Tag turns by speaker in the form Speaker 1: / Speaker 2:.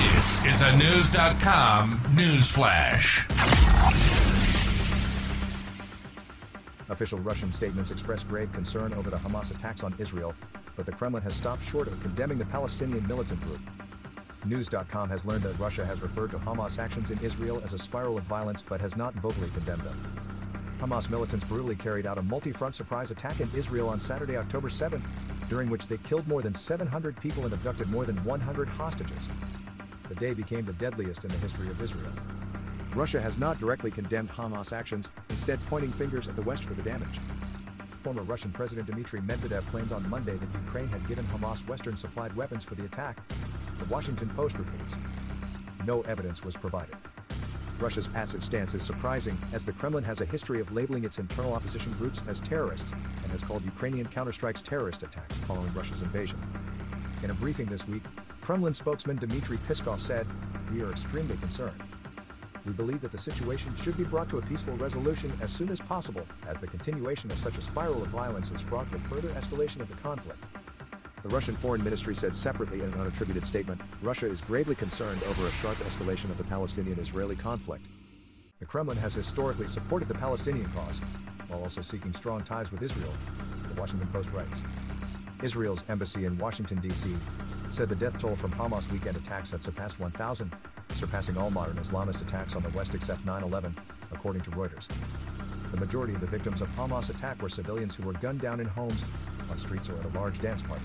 Speaker 1: This is a News.com news flash.
Speaker 2: Official Russian statements express grave concern over the Hamas attacks on Israel, but the Kremlin has stopped short of condemning the Palestinian militant group. News.com has learned that Russia has referred to Hamas actions in Israel as a spiral of violence but has not vocally condemned them. Hamas militants brutally carried out a multi front surprise attack in Israel on Saturday, October 7, during which they killed more than 700 people and abducted more than 100 hostages. The day became the deadliest in the history of Israel. Russia has not directly condemned Hamas actions, instead, pointing fingers at the West for the damage. Former Russian President Dmitry Medvedev claimed on Monday that Ukraine had given Hamas Western supplied weapons for the attack. The Washington Post reports. No evidence was provided. Russia's passive stance is surprising, as the Kremlin has a history of labeling its internal opposition groups as terrorists, and has called Ukrainian counterstrikes terrorist attacks following Russia's invasion. In a briefing this week, Kremlin spokesman Dmitry Peskov said, We are extremely concerned. We believe that the situation should be brought to a peaceful resolution as soon as possible, as the continuation of such a spiral of violence is fraught with further escalation of the conflict. The Russian Foreign Ministry said separately in an unattributed statement Russia is gravely concerned over a sharp escalation of the Palestinian Israeli conflict. The Kremlin has historically supported the Palestinian cause, while also seeking strong ties with Israel, the Washington Post writes. Israel's embassy in Washington, D.C., said the death toll from Hamas weekend attacks had surpassed 1,000, surpassing all modern Islamist attacks on the West except 9 11, according to Reuters. The majority of the victims of Hamas attack were civilians who were gunned down in homes, on streets, or at a large dance party.